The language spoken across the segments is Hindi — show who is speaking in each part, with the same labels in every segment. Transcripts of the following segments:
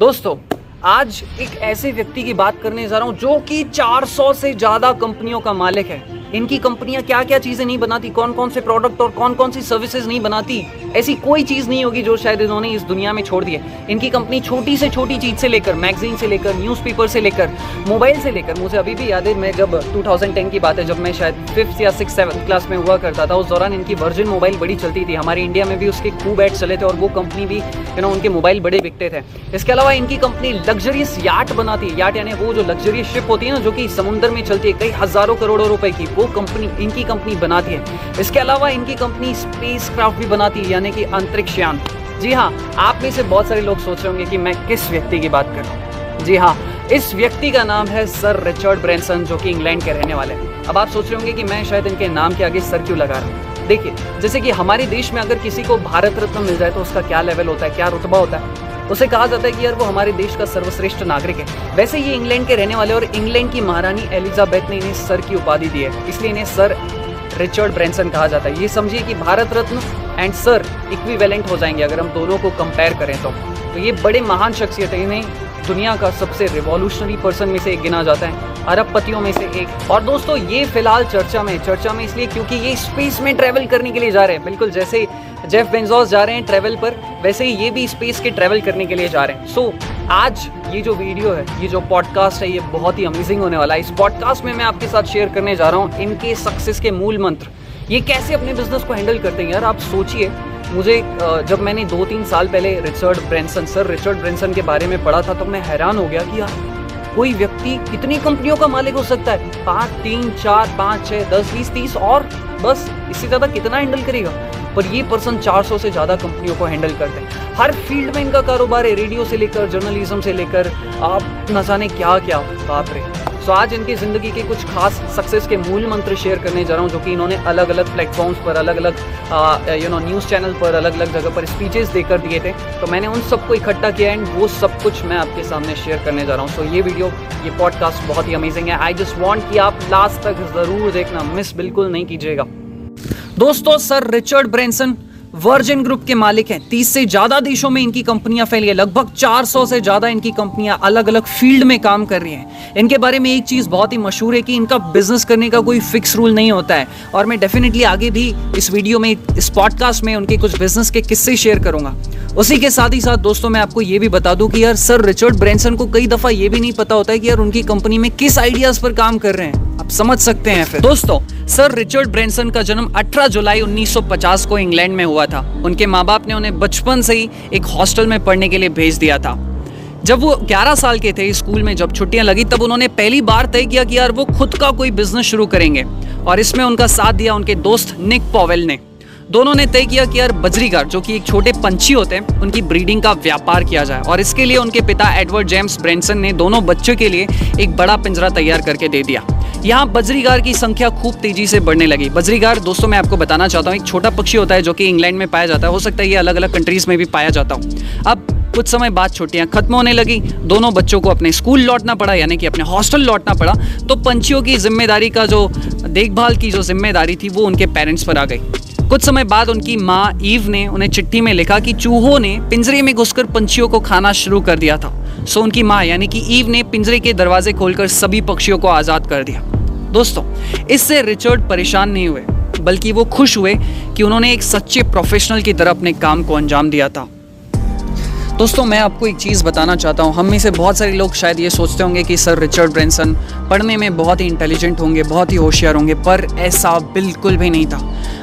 Speaker 1: दोस्तों, आज एक ऐसे व्यक्ति की बात करने जा रहा हूँ जो कि 400 से ज़्यादा कंपनियों का मालिक है। इनकी कंपनियाँ क्या क्या चीज़ें नहीं बनाती कौन कौन से प्रोडक्ट और कौन कौन सी सर्विसेज़ नहीं बनाती, ऐसी कोई चीज़ नहीं होगी जो शायद इन्होंने इस दुनिया में छोड़ दी है। इनकी कंपनी छोटी से छोटी चीज़ से लेकर मैगजीन से लेकर न्यूज़पेपर से लेकर मोबाइल से लेकर, मुझे अभी भी याद है, मैं जब 2010 की बात है, जब मैं शायद फिफ्थ या सिक्स सेवन्थ क्लास में हुआ करता था, उस दौरान इनकी वर्जिन मोबाइल बड़ी चलती थी। हमारे इंडिया में भी उसके खूब एड चले थे और वो कंपनी भी यू नो उनके मोबाइल बड़े बिकते थे। इसके अलावा इनकी कंपनी लग्जरियस याट बनाती है। याट यानी वो जो लग्जरियस शिप होती है ना, जो कि समुद्र में चलती है, कई हज़ारों करोड़ों रुपए की वो कंपनी, इनकी कंपनी बनाती है। इसके अलावा इनकी कंपनी स्पेस क्राफ्ट भी बनाती है, यानी कि अंतरिक्ष यान। जी हाँ आप में से बहुत सारे लोग सोच रहे होंगे कि मैं किस व्यक्ति की बात कर रहा हूँ। जी हाँ इस व्यक्ति का नाम है सर रिचर्ड ब्रेंसन, जो कि इंग्लैंड के रहने वाले हैं। अब आप सोच रहे होंगे कि मैं शायद इनके नाम के आगे सर क्यों लगा रहा हूँ? देखिए, जैसे कि हमारे देश में अगर किसी को भारत रत्न मिल जाए तो उसका क्या लेवल होता है, क्या रुतबा होता है? उसे कहा जाता है कि यार वो हमारे देश का सर्वश्रेष्ठ नागरिक है। वैसे ये इंग्लैंड के रहने वाले और इंग्लैंड की महारानी एलिजाबेथ ने इन्हें सर की उपाधि दी है। इसलिए इन्हें सर रिचर्ड ब्रैंसन कहा जाता है। ये समझिए कि Bharat Ratna and sir equivalent हो जाएँगे अगर हम दोनों को कंपेयर करें तो। तो ये बड़े महान शख्सियत है। इन्हें दुनिया का सबसे रिवॉल्यूशनरी पर्सन में से एक गिना जाता है। अरबपतियों में से एक। और दोस्तों ये फ़िलहाल चर्चा में चर्चा में इसलिए क्योंकि ये स्पेस में ट्रेवल करने के लिए जा रहे हैं। बिल्कुल जैसे जेफ बेंजोस जा रहे हैं ट्रेवल पर वैसे ही ये भी स्पेस के ट्रेवल करने के लिए जा रहे हैं। सो so, आज ये जो वीडियो है ये जो पॉडकास्ट है ये बहुत ही अमेजिंग होने वाला है। इस पॉडकास्ट में मैं आपके साथ शेयर करने जा रहा हूँ इनके सक्सेस के मूल मंत्र। ये कैसे अपने बिज़नेस को हैंडल करते हैं यार आप सोचिए। मुझे जब मैंने दो तीन साल पहले Richard Branson sir Richard Branson के बारे में पढ़ा था तो मैं हैरान हो गया कि यार कोई व्यक्ति कितनी कंपनियों का मालिक हो सकता है? पाँच, तीन, चार, पाँच छः दस, बीस, तीस और बस, इससे ज़्यादा कितना हैंडल करेगा? पर ये पर्सन 400 से ज़्यादा कंपनियों को हैंडल करते हैं। हर फ़ील्ड में इनका कारोबार है रेडियो से लेकर जर्नलिज्म से लेकर, आप न जाने क्या क्या बाप रे। सो आज इनकी ज़िंदगी के कुछ खास सक्सेस के मूल मंत्र शेयर करने जा रहा हूँ, जो कि इन्होंने अलग अलग प्लेटफॉर्म्स पर अलग अलग यू नो न्यूज़ चैनल पर अलग अलग जगह पर स्पीचेस देकर दिए थे। तो मैंने उन सबको इकट्ठा किया एंड वो सब कुछ मैं आपके सामने शेयर करने जा रहा हूँ। सो ये वीडियो ये पॉडकास्ट बहुत ही अमेजिंग है। आई जस्ट वॉन्ट कि आप लास्ट तक ज़रूर देखना। मिस बिल्कुल नहीं कीजिएगा। दोस्तों sir Richard Branson Virgin group के मालिक हैं। तीस से ज़्यादा देशों में इनकी कंपनियाँ फैली है। लगभग 400 से ज़्यादा इनकी कंपनियाँ अलग अलग फ़ील्ड में काम कर रही हैं। इनके बारे में एक चीज़ बहुत ही मशहूर है कि इनका बिज़नेस करने का कोई फिक्स रूल नहीं होता है। और मैं डेफिनेटली आगे भी इस वीडियो में, इस पॉडकास्ट में उनके कुछ बिज़नेस के किस्से शेयर करूँगा। उसी के साथ ही साथ दोस्तों, मैं आपको ये भी बता दूँ कि यार सर रिचर्ड ब्रेंसन को कई दफ़ा ये भी नहीं पता होता है कि यार उनकी कंपनी में किस आइडियाज़ पर काम कर रहे हैं। आप समझ सकते हैं फिर। दोस्तों, सर रिचर्ड ब्रेंसन का जन्म 18 जुलाई 1950 को इंग्लैंड में हुआ था। उनके माँ बाप ने उन्हें बचपन से ही एक हॉस्टल में पढ़ने के लिए भेज दिया था। जब वो 11 साल के थे, स्कूल में जब छुट्टियाँ लगी, तब उन्होंने पहली बार तय किया कि यार, वो खुद का कोई बिज़नेस शुरू करेंगे। और इसमें उनका साथ दिया उनके दोस्त निक पॉवेल ने। दोनों ने तय किया कि यार बजरीगार जो कि एक छोटे पंछी होते हैं, उनकी ब्रीडिंग का व्यापार किया जाए। और इसके लिए उनके पिता एडवर्ड जेम्स ब्रेंसन ने दोनों बच्चों के लिए एक बड़ा पिंजरा तैयार करके दे दिया। यहाँ बजरीगार की संख्या खूब तेज़ी से बढ़ने लगी। बजरीगार, दोस्तों, मैं आपको बताना चाहता हूँ, एक छोटा पक्षी होता है जो कि इंग्लैंड में पाया जाता है। हो सकता है ये अलग अलग कंट्रीज़ में भी पाया जाता हूँ। अब कुछ समय बाद छुट्टियाँ खत्म होने लगी। दोनों बच्चों को अपने स्कूल लौटना पड़ा, यानी कि अपने हॉस्टल लौटना पड़ा। तो पंछियों की ज़िम्मेदारी का जो, देखभाल की जो ज़िम्मेदारी थी, वो उनके पेरेंट्स पर आ गई। कुछ समय बाद उनकी माँ ईव ने उन्हें चिट्ठी में लिखा कि चूहों ने पिंजरे में घुसकर पंछियों को खाना शुरू कर दिया था। सो उनकी माँ, यानी कि ईव ने पिंजरे के दरवाजे खोलकर सभी पक्षियों को आज़ाद कर दिया। दोस्तों, इससे रिचर्ड परेशान नहीं हुए, बल्कि वो खुश हुए कि उन्होंने एक सच्चे प्रोफेशनल की तरह अपने काम को अंजाम दिया था। दोस्तों, मैं आपको एक चीज़ बताना चाहता हूँ। हम में से बहुत सारे लोग शायद ये सोचते होंगे कि सर रिचर्ड ब्रेंसन पढ़ने में बहुत ही इंटेलिजेंट होंगे, बहुत ही होशियार होंगे, पर ऐसा बिल्कुल भी नहीं था।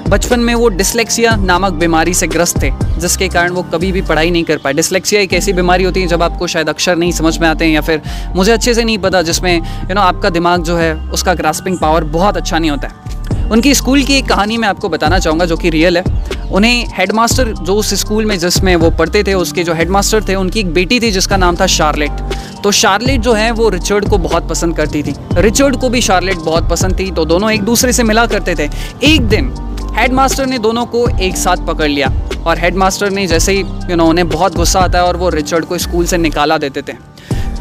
Speaker 1: बचपन में वो डिसलेक्सिया नामक बीमारी से ग्रस्त थे, जिसके कारण वो कभी भी पढ़ाई नहीं कर पाए। डिसलेक्सिया एक ऐसी बीमारी होती है जब आपको शायद अक्षर नहीं समझ में आते हैं या फिर मुझे अच्छे से नहीं पता, जिसमें यू नो आपका दिमाग जो है, उसका ग्रास्पिंग पावर बहुत अच्छा नहीं होता है। उनकी स्कूल की एक कहानी मैं आपको बताना चाहूँगा जो कि रियल है। उन्हें हेडमास्टर जो उस स्कूल में जिसमें वो पढ़ते थे, उसके जो हेडमास्टर थे, उनकी एक बेटी थी जिसका नाम था शार्लेट तो शार्लेट जो है वो रिचर्ड को बहुत पसंद करती थी। रिचर्ड को भी शार्लेट बहुत पसंद थी तो दोनों एक दूसरे से मिला करते थे। एक दिन हेडमास्टर ने दोनों को एक साथ पकड़ लिया और हेडमास्टर ने जैसे ही यू नो उन्हें बहुत गुस्सा आता है और वो रिचर्ड को स्कूल से निकाला देते थे।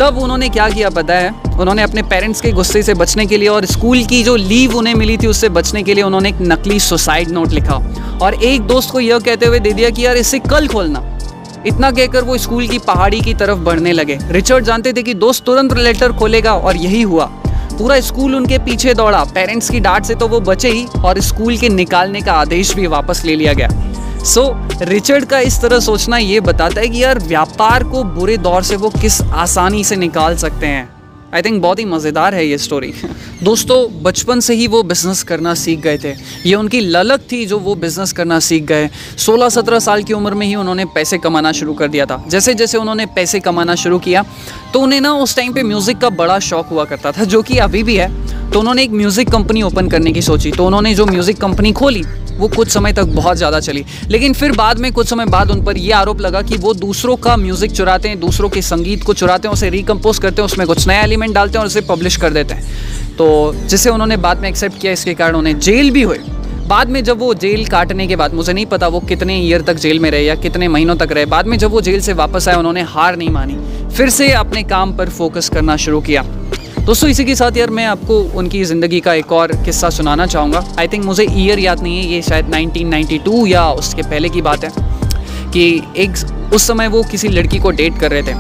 Speaker 1: तब उन्होंने क्या किया पता है? उन्होंने अपने पेरेंट्स के गुस्से से बचने के लिए और स्कूल की जो लीव उन्हें मिली थी उससे बचने के लिए उन्होंने एक नकली सुसाइड नोट लिखा। और एक दोस्त को यह कहते हुए दे दिया कि यार इसे कल खोलना। इतना कहकर वो स्कूल की पहाड़ी की तरफ़ बढ़ने लगे। रिचर्ड जानते थे कि दोस्त तुरंत लेटर खोलेगा और यही हुआ। पूरा स्कूल उनके पीछे दौड़ा। पेरेंट्स की डांट से तो वो बचे ही और स्कूल के निकालने का आदेश भी वापस ले लिया गया। सो so, रिचर्ड का इस तरह सोचना ये बताता है कि यार व्यापार को बुरे दौर से वो किस आसानी से निकाल सकते हैं। आई थिंक बहुत ही मज़ेदार है ये स्टोरी दोस्तों, बचपन से ही वो बिज़नेस करना सीख गए थे। ये उनकी ललक थी जो वो बिज़नेस करना सीख गए। 16-17 साल की उम्र में ही उन्होंने पैसे कमाना शुरू कर दिया था। जैसे जैसे उन्होंने पैसे कमाना शुरू किया तो उन्हें ना उस टाइम पे म्यूज़िक का बड़ा शौक हुआ करता था, जो कि अभी भी है। तो उन्होंने एक म्यूज़िक कंपनी ओपन करने की सोची। तो उन्होंने जो म्यूज़िक कंपनी खोली, वो कुछ समय तक बहुत ज़्यादा चली। लेकिन फिर बाद में, कुछ समय बाद उन पर यह आरोप लगा कि वो दूसरों का म्यूज़िक चुराते हैं, दूसरों के संगीत को चुराते हैं, उसे रिकम्पोज करते हैं, उसमें कुछ नया एलिमेंट डालते हैं और उसे पब्लिश कर देते हैं। तो जिसे उन्होंने बाद में एक्सेप्ट किया, इसके कारण उन्हें जेल भी हुए बाद में जब वो जेल काटने के बाद, मुझे नहीं पता वो कितने ईयर तक जेल में रहे या कितने महीनों तक रहे, बाद में जब वो जेल से वापस आए, उन्होंने हार नहीं मानी। फिर से अपने काम पर फोकस करना शुरू किया। दोस्तों, इसी के साथ यार मैं आपको उनकी ज़िंदगी का एक और किस्सा सुनाना चाहूँगा। आई थिंक मुझे ईयर याद नहीं है, ये शायद 1992 या उसके पहले की बात है कि एक उस समय वो किसी लड़की को डेट कर रहे थे।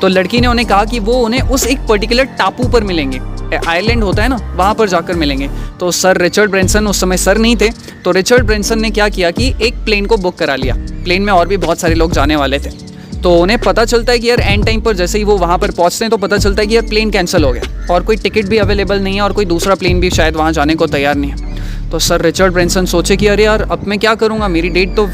Speaker 1: तो लड़की ने उन्हें कहा कि वो उन्हें उस एक पर्टिकुलर टापू पर मिलेंगे। आइलैंड होता है ना, वहाँ पर जाकर मिलेंगे। तो सर रिचर्ड ब्रेंसन उस समय सर नहीं थे। तो रिचर्ड ब्रेंसन ने क्या किया कि एक प्लेन को बुक करा लिया। प्लेन में और भी बहुत सारे लोग जाने वाले थे। तो उन्हें पता चलता है कि यार एंड टाइम पर जैसे ही वो वहाँ पर पहुँचते हैं तो पता चलता है कि यार प्लेन कैंसिल हो गया। और कोई टिकट भी अवेलेबल नहीं है और कोई दूसरा प्लेन भी शायद वहाँ जाने को तैयार नहीं है। तो सर रिचर्ड ब्रेंसन सोचे कि अरे यार, अब मैं क्या करूँगा? मेरी डेट तो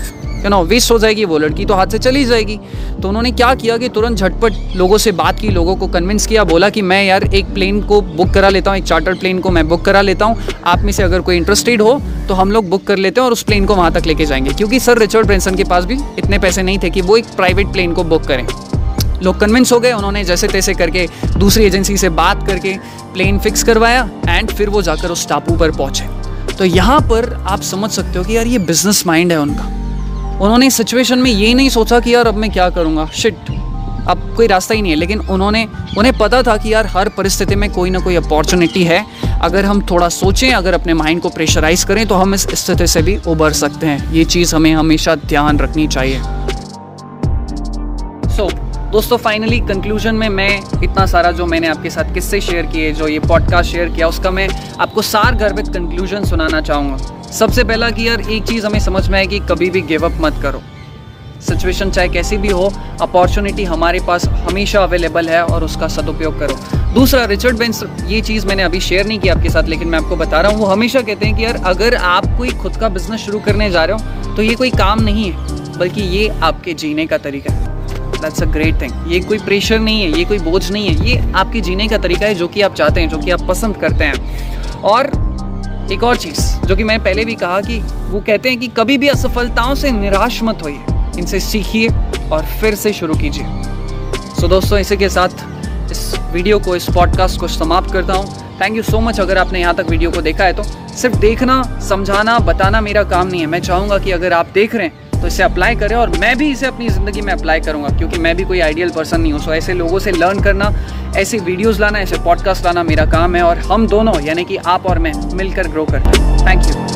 Speaker 1: यू नो वेस्ट हो जाएगी, वो लड़की तो हाथ से चली जाएगी। तो उन्होंने क्या किया कि तुरंत झटपट लोगों से बात की, लोगों को कन्विंस किया, बोला कि मैं यार एक प्लेन को बुक करा लेता हूँ, एक चार्टर प्लेन को मैं बुक करा लेता हूँ। आप में से अगर कोई इंटरेस्टेड हो तो हम लोग बुक कर लेते हैं और उस प्लेन को वहाँ तक लेके जाएँगे। क्योंकि सर रिचर्ड ब्रेंसन के पास भी इतने पैसे नहीं थे कि वो एक प्राइवेट प्लेन को बुक करें। लोग कन्विंस हो गए, उन्होंने जैसे तैसे करके दूसरी एजेंसी से बात करके प्लेन फिक्स करवाया एंड फिर वो जाकर उस टापू पर पहुँचे। तो यहाँ पर आप समझ सकते हो कि यार ये बिज़नेस माइंड है उनका। उन्होंने इस सिचुएशन में ये नहीं सोचा कि यार अब मैं क्या करूँगा? शिट अब कोई रास्ता ही नहीं है। लेकिन उन्होंने उन्हें पता था कि यार हर परिस्थिति में कोई ना कोई अपॉर्चुनिटी है। अगर हम थोड़ा सोचें अगर अपने माइंड को प्रेशराइज करें तो हम इस स्थिति से भी उबर सकते हैं। ये चीज़ हमें हमेशा ध्यान रखनी चाहिए। सो so, दोस्तों फाइनली कंक्लूजन में मैं इतना सारा जो मैंने आपके साथ किस्से शेयर किए जो ये पॉडकास्ट शेयर किया उसका मैं आपको सार गर्भित कंक्लूजन सुनाना चाहूँगा। सबसे पहला कि यार, एक चीज़ हमें समझ में आए कि कभी भी गिव अप मत करो। सिचुएशन चाहे कैसी भी हो अपॉर्चुनिटी हमारे पास हमेशा अवेलेबल है और उसका सदुपयोग करो। दूसरा रिचर्ड बेंस ये चीज़ मैंने अभी शेयर नहीं की आपके साथ, लेकिन मैं आपको बता रहा हूँ, वो हमेशा कहते हैं कि यार, अगर आप कोई खुद का बिज़नेस शुरू करने जा रहे हो तो ये कोई काम नहीं है, बल्कि ये आपके जीने का तरीका है। दैट्स अ ग्रेट थिंग ये कोई प्रेशर नहीं है, ये कोई बोझ नहीं है, ये आपके जीने का तरीका है जो कि आप चाहते हैं, जो कि आप पसंद करते हैं। और एक और चीज़ जो कि मैंने पहले भी कहा कि वो कहते हैं कि कभी भी असफलताओं से निराश मत होइए। इनसे सीखिए और फिर से शुरू कीजिए। सो so, दोस्तों इसी के साथ इस वीडियो को इस पॉडकास्ट को समाप्त करता हूँ। थैंक यू सो मच अगर आपने यहाँ तक वीडियो को देखा है तो। सिर्फ़ देखना समझाना बताना मेरा काम नहीं है। मैं चाहूँगा कि अगर आप देख रहे हैं तो इसे अप्लाई करें और मैं भी इसे अपनी ज़िंदगी में अप्लाई करूँगा, क्योंकि मैं भी कोई आइडियल पर्सन नहीं हूँ। सो ऐसे लोगों से लर्न करना, ऐसे वीडियोज़ लाना, ऐसे पॉडकास्ट लाना मेरा काम है और हम दोनों, यानी कि आप और मैं मिलकर ग्रो करते हैं। Thank you